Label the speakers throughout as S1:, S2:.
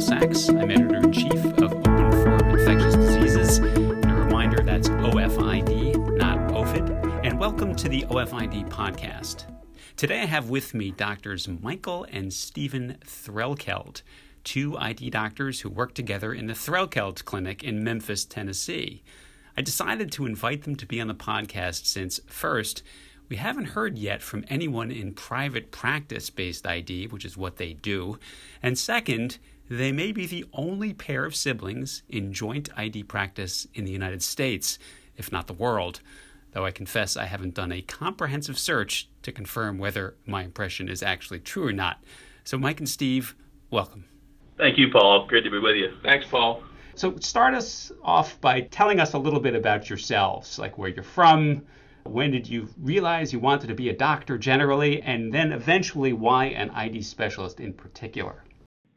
S1: Sax. I'm editor in chief of Open Forum Infectious Diseases. And a reminder that's OFID, not OFID. And welcome to the OFID podcast. Today I have with me doctors Michael and Stephen Threlkeld, two ID doctors who work together in the Threlkeld Clinic in Memphis, Tennessee. I decided to invite them to be on the podcast since, first, we haven't heard yet from anyone in private practice based ID, which is what they do. And second, they may be the only pair of siblings in joint ID practice in the United States, if not the world. Though I confess I haven't done a comprehensive search to confirm whether my impression is actually true or not. So, Mike and Steve, welcome.
S2: Thank you, Paul. Great to be with you.
S3: Thanks, Paul.
S1: So, start us off by telling us a little bit about yourselves, like where you're from, when did you realize you wanted to be a doctor generally, and then eventually why an ID specialist in particular?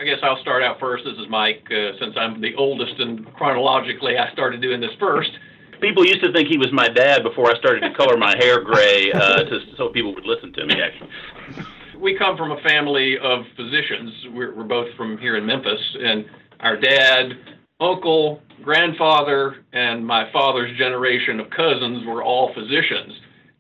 S3: I guess I'll start out first. This is Mike. Uh, since I'm the oldest and chronologically I started doing this first.
S2: People used to think he was my dad before I started to color my hair gray uh, to, so people would listen to me, actually.
S3: We come from a family of physicians. We're, we're both from here in Memphis, and our dad uncle, grandfather, and my father's generation of cousins were all physicians.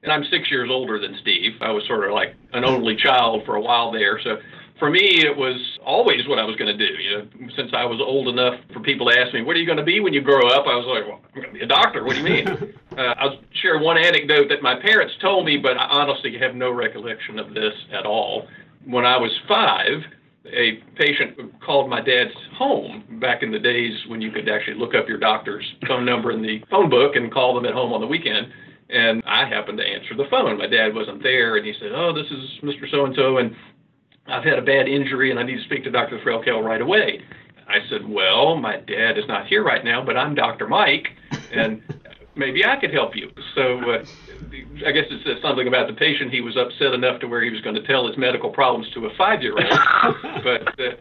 S3: And I'm six years older than Steve. I was sort of like an only child for a while there. So for me, it was always what I was going to do. You know, since I was old enough for people to ask me, "What are you going to be when you grow up?" I was like, "Well, I'm going to be a doctor." What do you mean? uh, I'll share one anecdote that my parents told me, but I honestly have no recollection of this at all. When I was five, a patient called my dad's home back in the days when you could actually look up your doctor's phone number in the phone book and call them at home on the weekend. And I happened to answer the phone. My dad wasn't there, and he said, "Oh, this is Mr. So and So, and I've had a bad injury, and I need to speak to Dr. Threlkeld right away." I said, "Well, my dad is not here right now, but I'm Dr. Mike, and maybe I could help you." So uh, I guess it says something about the patient. He was upset enough to where he was going to tell his medical problems to a five-year-old, but uh,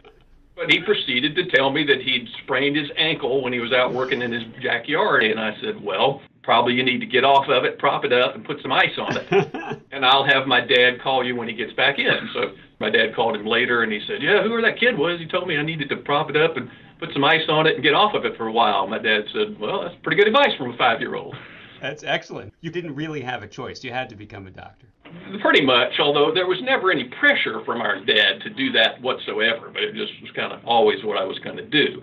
S3: but he proceeded to tell me that he'd sprained his ankle when he was out working in his backyard, and I said, well. Probably you need to get off of it, prop it up, and put some ice on it. and I'll have my dad call you when he gets back in. So my dad called him later, and he said, "Yeah, whoever that kid was, he told me I needed to prop it up and put some ice on it and get off of it for a while." My dad said, "Well, that's pretty good advice from a five-year-old."
S1: That's excellent. You didn't really have a choice. You had to become a doctor.
S3: Pretty much, although there was never any pressure from our dad to do that whatsoever, but it just was kind of always what I was going to do.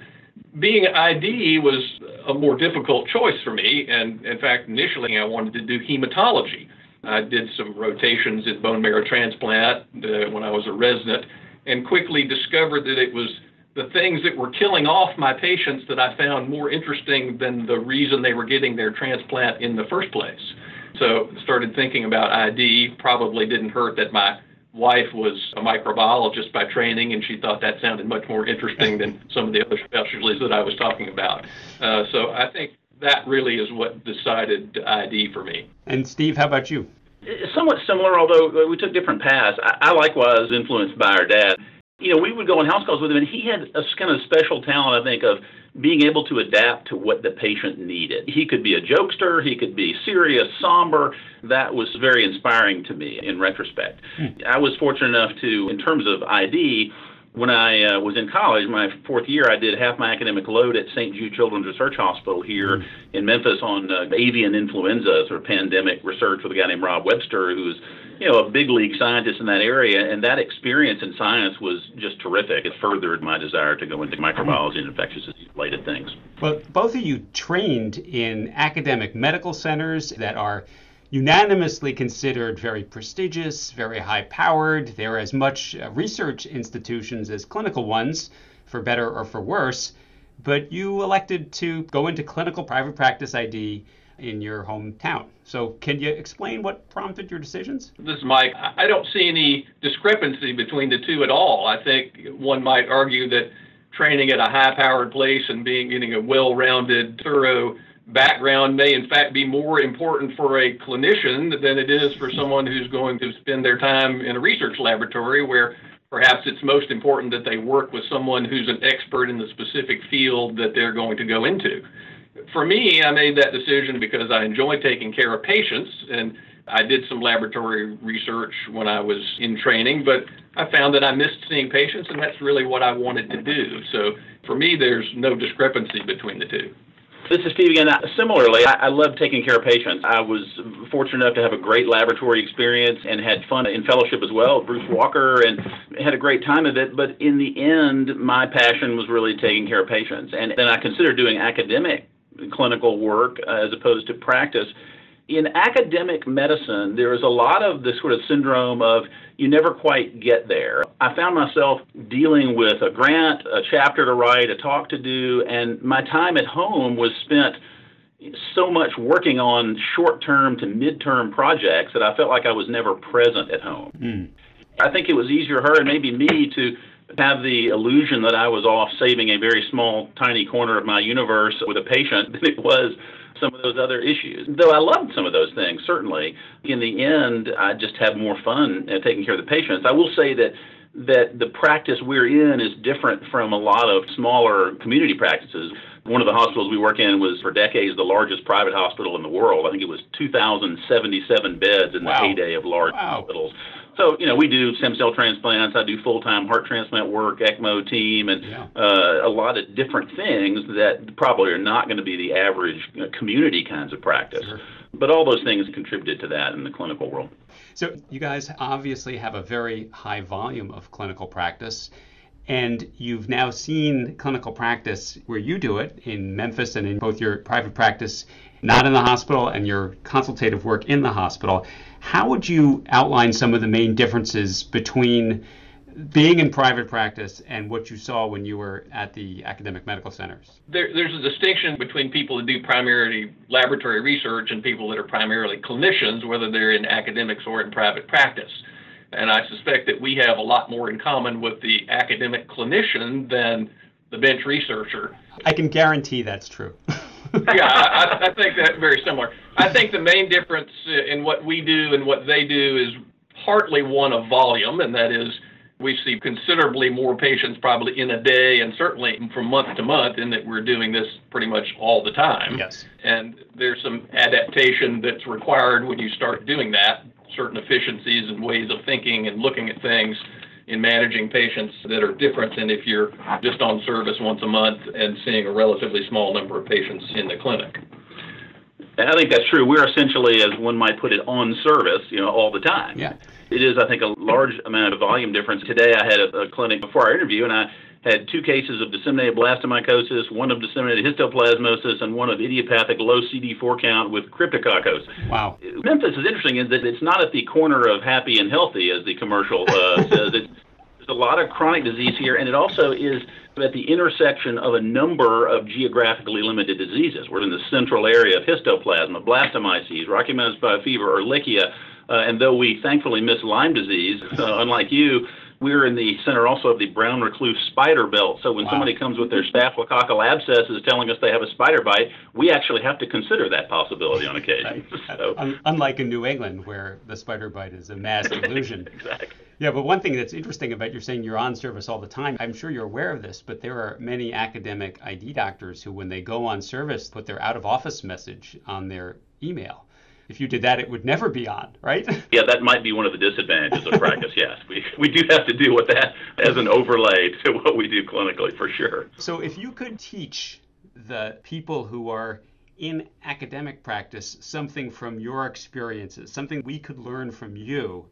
S3: Being ID was a more difficult choice for me, and in fact, initially I wanted to do hematology. I did some rotations in bone marrow transplant uh, when I was a resident, and quickly discovered that it was the things that were killing off my patients that I found more interesting than the reason they were getting their transplant in the first place. So started thinking about ID. Probably didn't hurt that my wife was a microbiologist by training, and she thought that sounded much more interesting than some of the other specialties that I was talking about. Uh, so I think that really is what decided ID for me.
S1: And Steve, how about you?
S2: Somewhat similar, although we took different paths. I, I likewise influenced by our dad you know, we would go on house calls with him, and he had a kind of special talent, I think, of being able to adapt to what the patient needed. He could be a jokester, he could be serious, somber. That was very inspiring to me in retrospect. Hmm. I was fortunate enough to, in terms of ID, when I uh, was in college, my fourth year, I did half my academic load at St. Jude Children's Research Hospital here mm-hmm. in Memphis on uh, avian influenza, sort of pandemic research with a guy named Rob Webster, who's you know a big league scientist in that area. And that experience in science was just terrific. It furthered my desire to go into microbiology and infectious disease related things.
S1: Well, both of you trained in academic medical centers that are unanimously considered very prestigious, very high powered. They're as much uh, research institutions as clinical ones, for better or for worse. But you elected to go into clinical private practice ID in your hometown. So, can you explain what prompted your decisions?
S3: This is Mike. I don't see any discrepancy between the two at all. I think one might argue that training at a high powered place and being getting a well rounded, thorough background may in fact be more important for a clinician than it is for someone who's going to spend their time in a research laboratory where perhaps it's most important that they work with someone who's an expert in the specific field that they're going to go into. For me, I made that decision because I enjoy taking care of patients and I did some laboratory research when I was in training, but I found that I missed seeing patients, and that's really what I wanted to do. So for me, there's no discrepancy between the two.
S2: This is Steve again. Similarly, I, I love taking care of patients. I was fortunate enough to have a great laboratory experience and had fun in fellowship as well, Bruce Walker, and had a great time of it. But in the end, my passion was really taking care of patients. And then I considered doing academic clinical work uh, as opposed to practice in academic medicine, there is a lot of this sort of syndrome of you never quite get there. I found myself dealing with a grant, a chapter to write, a talk to do, and my time at home was spent so much working on short term to mid term projects that I felt like I was never present at home. Mm. I think it was easier for her and maybe me to have the illusion that I was off saving a very small, tiny corner of my universe with a patient than it was some of those other issues. Though I loved some of those things, certainly, in the end, I just have more fun at taking care of the patients. I will say that that the practice we're in is different from a lot of smaller community practices. One of the hospitals we work in was for decades the largest private hospital in the world. I think it was 2,077 beds in the heyday of large wow. hospitals. So, you know, we do stem cell transplants. I do full time heart transplant work, ECMO team, and yeah. uh, a lot of different things that probably are not going to be the average you know, community kinds of practice. Sure. But all those things contributed to that in the clinical world.
S1: So, you guys obviously have a very high volume of clinical practice. And you've now seen clinical practice where you do it in Memphis and in both your private practice, not in the hospital, and your consultative work in the hospital. How would you outline some of the main differences between being in private practice and what you saw when you were at the academic medical centers?
S3: There, there's a distinction between people that do primarily laboratory research and people that are primarily clinicians, whether they're in academics or in private practice. And I suspect that we have a lot more in common with the academic clinician than the bench researcher.
S1: I can guarantee that's true.
S3: yeah, I, I think that's very similar. I think the main difference in what we do and what they do is partly one of volume, and that is we see considerably more patients probably in a day and certainly from month to month in that we're doing this pretty much all the time.
S1: Yes.
S3: And there's some adaptation that's required when you start doing that, certain efficiencies and ways of thinking and looking at things in managing patients that are different than if you're just on service once a month and seeing a relatively small number of patients in the clinic.
S2: I think that's true. We're essentially, as one might put it, on service, you know, all the time.
S1: Yeah.
S2: It is, I think, a large amount of volume difference. Today, I had a, a clinic before our interview, and I had two cases of disseminated blastomycosis, one of disseminated histoplasmosis, and one of idiopathic low CD4 count with cryptococcus.
S1: Wow.
S2: Memphis is interesting in that it's not at the corner of happy and healthy, as the commercial uh, says. It's, there's a lot of chronic disease here, and it also is at the intersection of a number of geographically limited diseases. We're in the central area of histoplasma, blastomyces, Rocky Mountain spotted fever, Ehrlichia, uh, and though we thankfully miss Lyme disease, uh, unlike you, we're in the center also of the brown recluse spider belt. So when wow. somebody comes with their staphylococcal abscesses telling us they have a spider bite, we actually have to consider that possibility on occasion.
S1: Right. so, Unlike in New England, where the spider bite is a mass illusion.
S2: exactly.
S1: Yeah, but one thing that's interesting about you're saying you're on service all the time. I'm sure you're aware of this, but there are many academic ID doctors who, when they go on service, put their out of office message on their email if you did that, it would never be on, right?
S2: Yeah, that might be one of the disadvantages of practice. yes, we we do have to deal with that as an overlay to what we do clinically for sure.
S1: So, if you could teach the people who are in academic practice something from your experiences, something we could learn from you.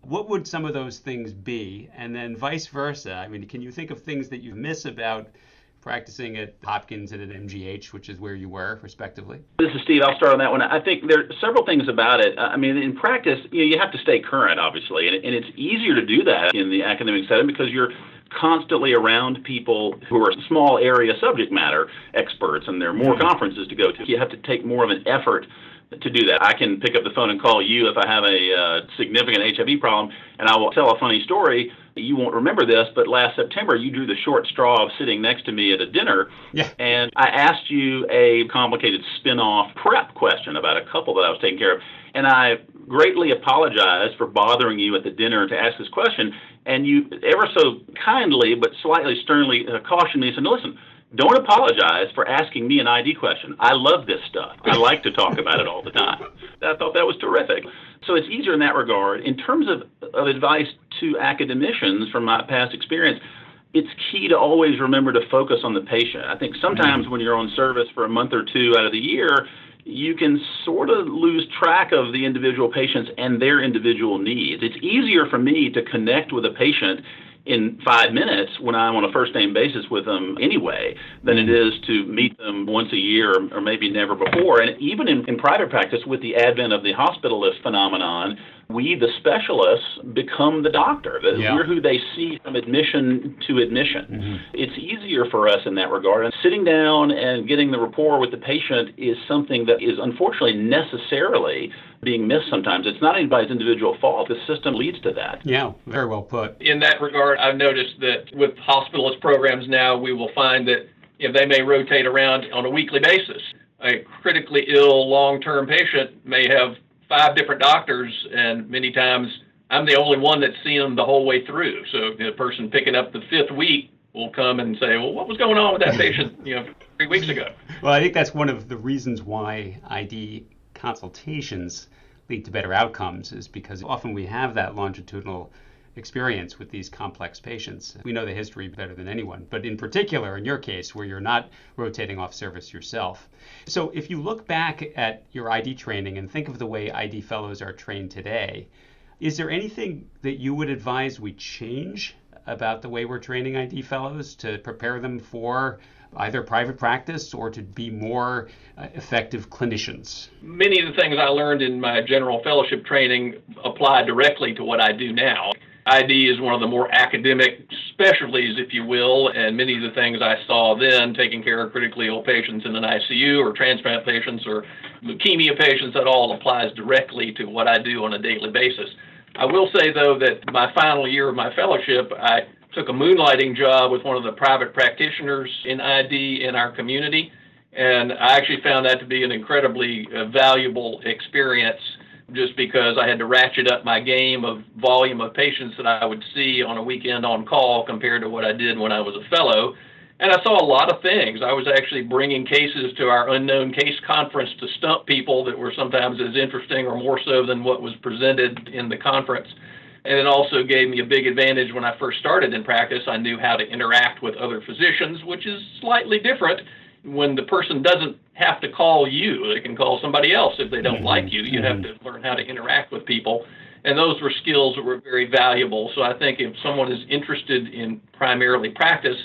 S1: What would some of those things be? And then vice versa. I mean, can you think of things that you miss about practicing at Hopkins and at MGH, which is where you were, respectively?
S2: This is Steve. I'll start on that one. I think there are several things about it. I mean, in practice, you, know, you have to stay current, obviously, and, and it's easier to do that in the academic setting because you're constantly around people who are small area subject matter experts, and there are more mm-hmm. conferences to go to. You have to take more of an effort to do that. I can pick up the phone and call you if I have a uh, significant HIV problem, and I will tell a funny story. You won't remember this, but last September you drew the short straw of sitting next to me at a dinner,
S1: yeah.
S2: and I asked you a complicated spin-off prep question about a couple that I was taking care of, and I greatly apologize for bothering you at the dinner to ask this question, and you ever so kindly but slightly sternly uh, cautioned me and said, "Listen." don't apologize for asking me an ID question. I love this stuff. I like to talk about it all the time. I thought that was terrific. So it's easier in that regard. In terms of, of advice to academicians from my past experience, it's key to always remember to focus on the patient. I think sometimes when you're on service for a month or two out of the year, you can sort of lose track of the individual patients and their individual needs. It's easier for me to connect with a patient in five minutes when I'm on a first name basis with them anyway than it is to meet them once a year or maybe never before. And even in, in private practice, with the advent of the hospitalist phenomenon, we, the specialists, become the doctor. Yeah. We're who they see from admission to admission. Mm-hmm. It's easier for us in that regard. And sitting down and getting the rapport with the patient is something that is unfortunately necessarily being missed sometimes. It's not anybody's individual fault. The system leads to that.
S1: Yeah, very well put.
S3: In that regard, I've noticed that with hospitalist programs now, we will find that if they may rotate around on a weekly basis. A critically ill long term patient may have five different doctors, and many times I'm the only one that's seen them the whole way through. So the person picking up the fifth week will come and say, "Well, what was going on with that patient, you know, three weeks ago?"
S1: Well, I think that's one of the reasons why ID consultations lead to better outcomes, is because often we have that longitudinal experience with these complex patients. We know the history better than anyone, but in particular, in your case, where you're not rotating off service yourself. So, if you look back at your ID training and think of the way ID fellows are trained today, is there anything that you would advise we change about the way we're training ID fellows to prepare them for either private practice or to be more uh, effective clinicians?
S3: Many of the things I learned in my general fellowship training apply directly to what I do now. ID is one of the more academic specialties, if you will, and many of the things I saw then, taking care of critically ill patients in an ICU or transplant patients or leukemia patients, that all applies directly to what I do on a daily basis. I will say, though, that my final year of my fellowship, I took a moonlighting job with one of the private practitioners in ID in our community, and I actually found that to be an incredibly uh, valuable experience just because I had to ratchet up my game of volume of patients that I would see on a weekend on call compared to what I did when I was a fellow. And I saw a lot of things. I was actually bringing cases to our unknown case conference to stump people that were sometimes as interesting or more so than what was presented in the conference. And it also gave me a big advantage when I first started in practice. I knew how to interact with other physicians, which is slightly different when the person doesn't have to call you, they can call somebody else if they don't mm-hmm. like you. You mm-hmm. have to learn how to interact with people. And those were skills that were very valuable. So I think if someone is interested in primarily practice,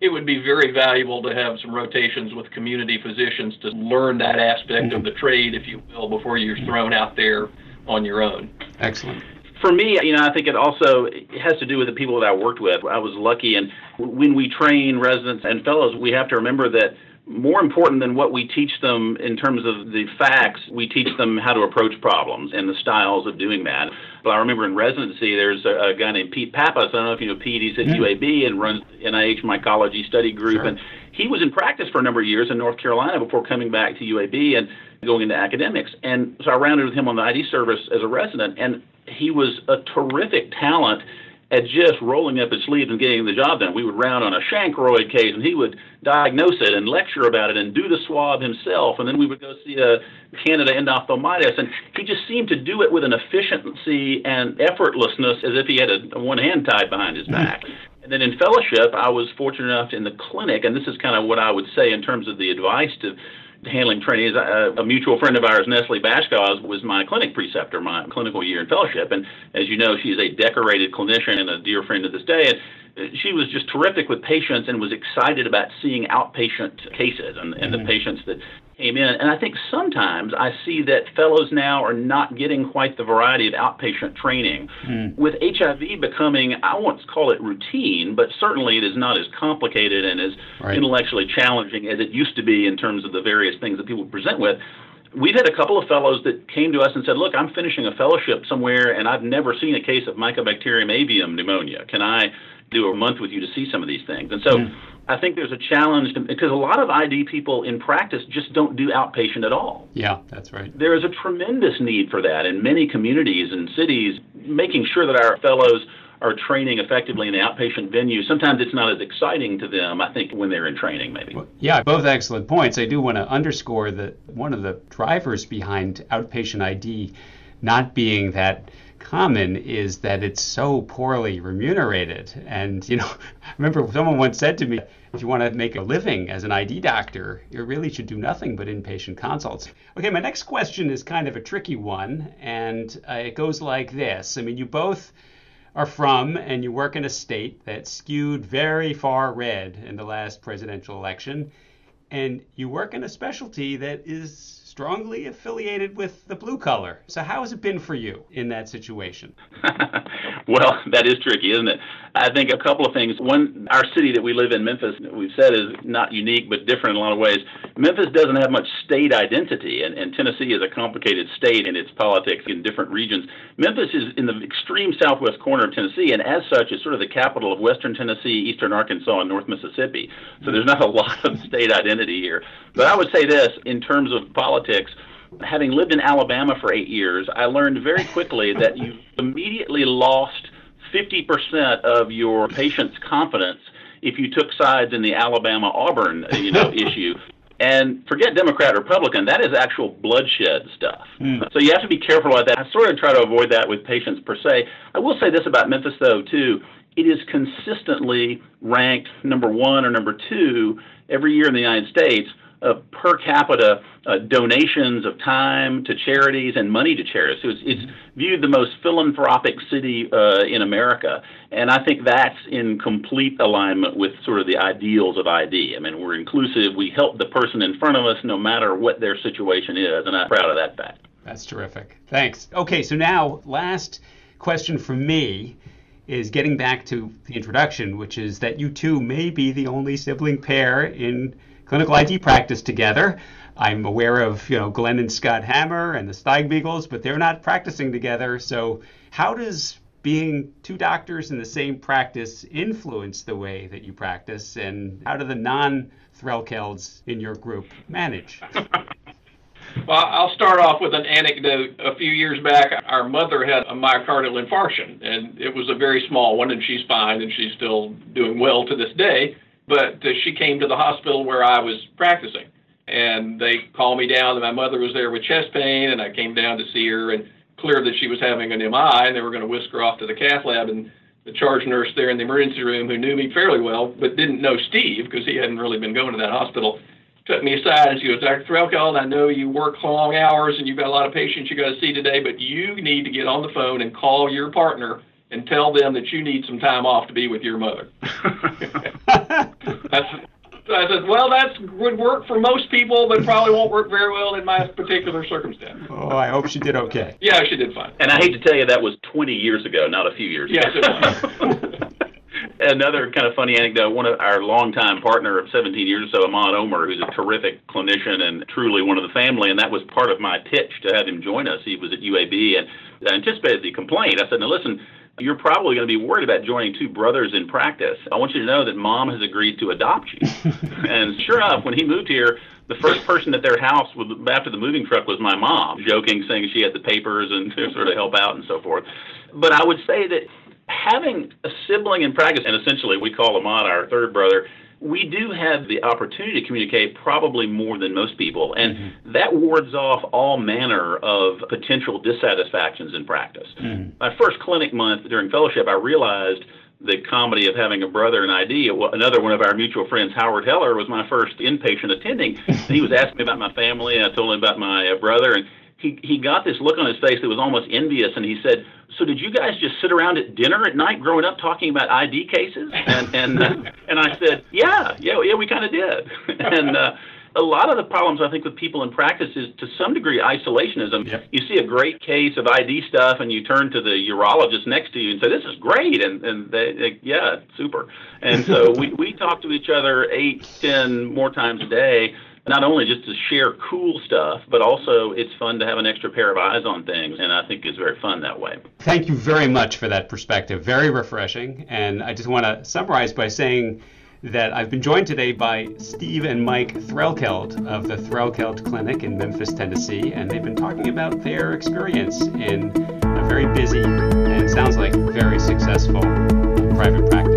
S3: it would be very valuable to have some rotations with community physicians to learn that aspect mm-hmm. of the trade, if you will, before you're thrown out there on your own.
S1: Excellent
S2: for me, you know, I think it also has to do with the people that I worked with. I was lucky, and when we train residents and fellows, we have to remember that more important than what we teach them in terms of the facts, we teach them how to approach problems and the styles of doing that. But I remember in residency, there's a, a guy named Pete Pappas. I don't know if you know Pete. He's at mm. UAB and runs NIH mycology study group. Sure. And he was in practice for a number of years in North Carolina before coming back to UAB and going into academics. And so I rounded with him on the ID service as a resident, and he was a terrific talent at just rolling up his sleeves and getting the job done. We would round on a chancroid case, and he would diagnose it and lecture about it and do the swab himself. And then we would go see a Candida endophthalmitis, and he just seemed to do it with an efficiency and effortlessness as if he had a, one hand tied behind his back. Mm-hmm. And then in fellowship, I was fortunate enough in the clinic, and this is kind of what I would say in terms of the advice to handling trainees. A, uh, a mutual friend of ours, Nesli Basgoz, was my clinic preceptor my clinical year in fellowship. And as you know, she's a decorated clinician and a dear friend to this day. And she was just terrific with patients and was excited about seeing outpatient cases and, and mm-hmm. the patients that came in. And I think sometimes I see that fellows now are not getting quite the variety of outpatient training. Mm. With HIV becoming, I won't call it routine, but certainly it is not as complicated and as right. intellectually challenging as it used to be in terms of the various things that people present with. We've had a couple of fellows that came to us and said, Look, I'm finishing a fellowship somewhere and I've never seen a case of Mycobacterium avium pneumonia. Can I do a month with you to see some of these things? And so mm I think there's a challenge to, because a lot of ID people in practice just don't do outpatient at all.
S1: Yeah, that's right.
S2: There is a tremendous need for that in many communities and cities, making sure that our fellows are training effectively in the outpatient venue, sometimes it's not as exciting to them, I think, when they're in training, maybe. Well,
S1: yeah, both excellent points. I do want to underscore that one of the drivers behind outpatient ID not being that common is that it's so poorly remunerated. And, you know, I remember someone once said to me, if you want to make a living as an ID doctor, you really should do nothing but inpatient consults. Okay, my next question is kind of a tricky one, and uh, it goes like this. I mean, you both are from and you work in a state that skewed very far red in the last presidential election, and you work in a specialty that is strongly affiliated with the blue color. So, how has it been for you in that situation?
S2: well, that is tricky, isn't it? I think a couple of things. One, our city that we live in, Memphis, we've said is not unique but different in a lot of ways. Memphis doesn't have much state identity, and, and Tennessee is a complicated state in its politics in different regions. Memphis is in the extreme southwest corner of Tennessee, and as such, is sort of the capital of western Tennessee, eastern Arkansas, and north Mississippi. So there's not a lot of state identity here. But I would say this in terms of politics having lived in Alabama for eight years, I learned very quickly that you immediately lost 50% of your patient's confidence if you took sides in the Alabama Auburn you know issue. And forget Democrat Republican, that is actual bloodshed stuff. Mm. So you have to be careful about that. I sort of try to avoid that with patients per se. I will say this about Memphis though too. It is consistently ranked number one or number two every year in the United States uh, per capita uh, donations of time to charities and money to charities. So it's, it's viewed the most philanthropic city uh, in America, and I think that's in complete alignment with sort of the ideals of ID. I mean, we're inclusive. We help the person in front of us, no matter what their situation is, and I'm proud of that fact.
S1: That's terrific. Thanks. Okay, so now last question from me is getting back to the introduction, which is that you two may be the only sibling pair in clinical ID practice together. I'm aware of, you know, Glenn and Scott Hammer and the Steigbigels, but they're not practicing together. So how does being two doctors in the same practice influence the way that you practice, and how do the non-Threlkelds in your group manage?
S3: Well, I'll start off with an anecdote. A few years back, our mother had a myocardial infarction, and it was a very small one, and she's fine, and she's still doing well to this day. But uh, she came to the hospital where I was practicing, and they called me down. And my mother was there with chest pain, and I came down to see her and clear that she was having an MI, and they were going to whisk her off to the cath lab. And the charge nurse there in the emergency room, who knew me fairly well but didn't know Steve because he hadn't really been going to that hospital, took me aside and she goes, Dr. Threlkeld, I know you work long hours and you've got a lot of patients you got to see today, but you need to get on the phone and call your partner and tell them that you need some time off to be with your mother. I said, well, that would work for most people, but probably won't work very well in my particular circumstance.
S1: Oh, I hope she did okay.
S3: Yeah, she did fine.
S2: And I hate to tell you, that was 20 years ago, not a few years
S3: yes,
S2: ago. Another kind of funny anecdote, one of our longtime partner of 17 years or so, Ahmad Omer, who's a terrific clinician and truly one of the family, and that was part of my pitch to have him join us. He was at UAB, and I anticipated the complaint. I said, now listen, you're probably going to be worried about joining two brothers in practice. I want you to know that mom has agreed to adopt you. and sure enough, when he moved here, the first person at their house after the moving truck was my mom, joking, saying she had the papers and to sort of help out and so forth. But I would say that having a sibling in practice, and essentially we call Ahmad our third brother, we do have the opportunity to communicate probably more than most people, and mm-hmm. that wards off all manner of potential dissatisfactions in practice. Mm-hmm. My first clinic month during fellowship, I realized the comedy of having a brother in ID. Another one of our mutual friends, Howard Heller, was my first inpatient attending. and he was asking me about my family, and I told him about my uh, brother, and he, he got this look on his face that was almost envious, and he said, "So did you guys just sit around at dinner at night growing up talking about ID cases?" And and uh, and I said, "Yeah, yeah, yeah, we kind of did." and uh, a lot of the problems I think with people in practice is to some degree isolationism. Yep. You see a great case of ID stuff, and you turn to the urologist next to you and say, "This is great," and and they, they yeah, super. And so we we talk to each other eight, ten more times a day not only just to share cool stuff, but also it's fun to have an extra pair of eyes on things, and I think it's very fun that way.
S1: Thank you very much for that perspective. Very refreshing. And I just want to summarize by saying that I've been joined today by Steve and Mike Threlkeld of the Threlkeld Clinic in Memphis, Tennessee, and they've been talking about their experience in a very busy and sounds like very successful private practice.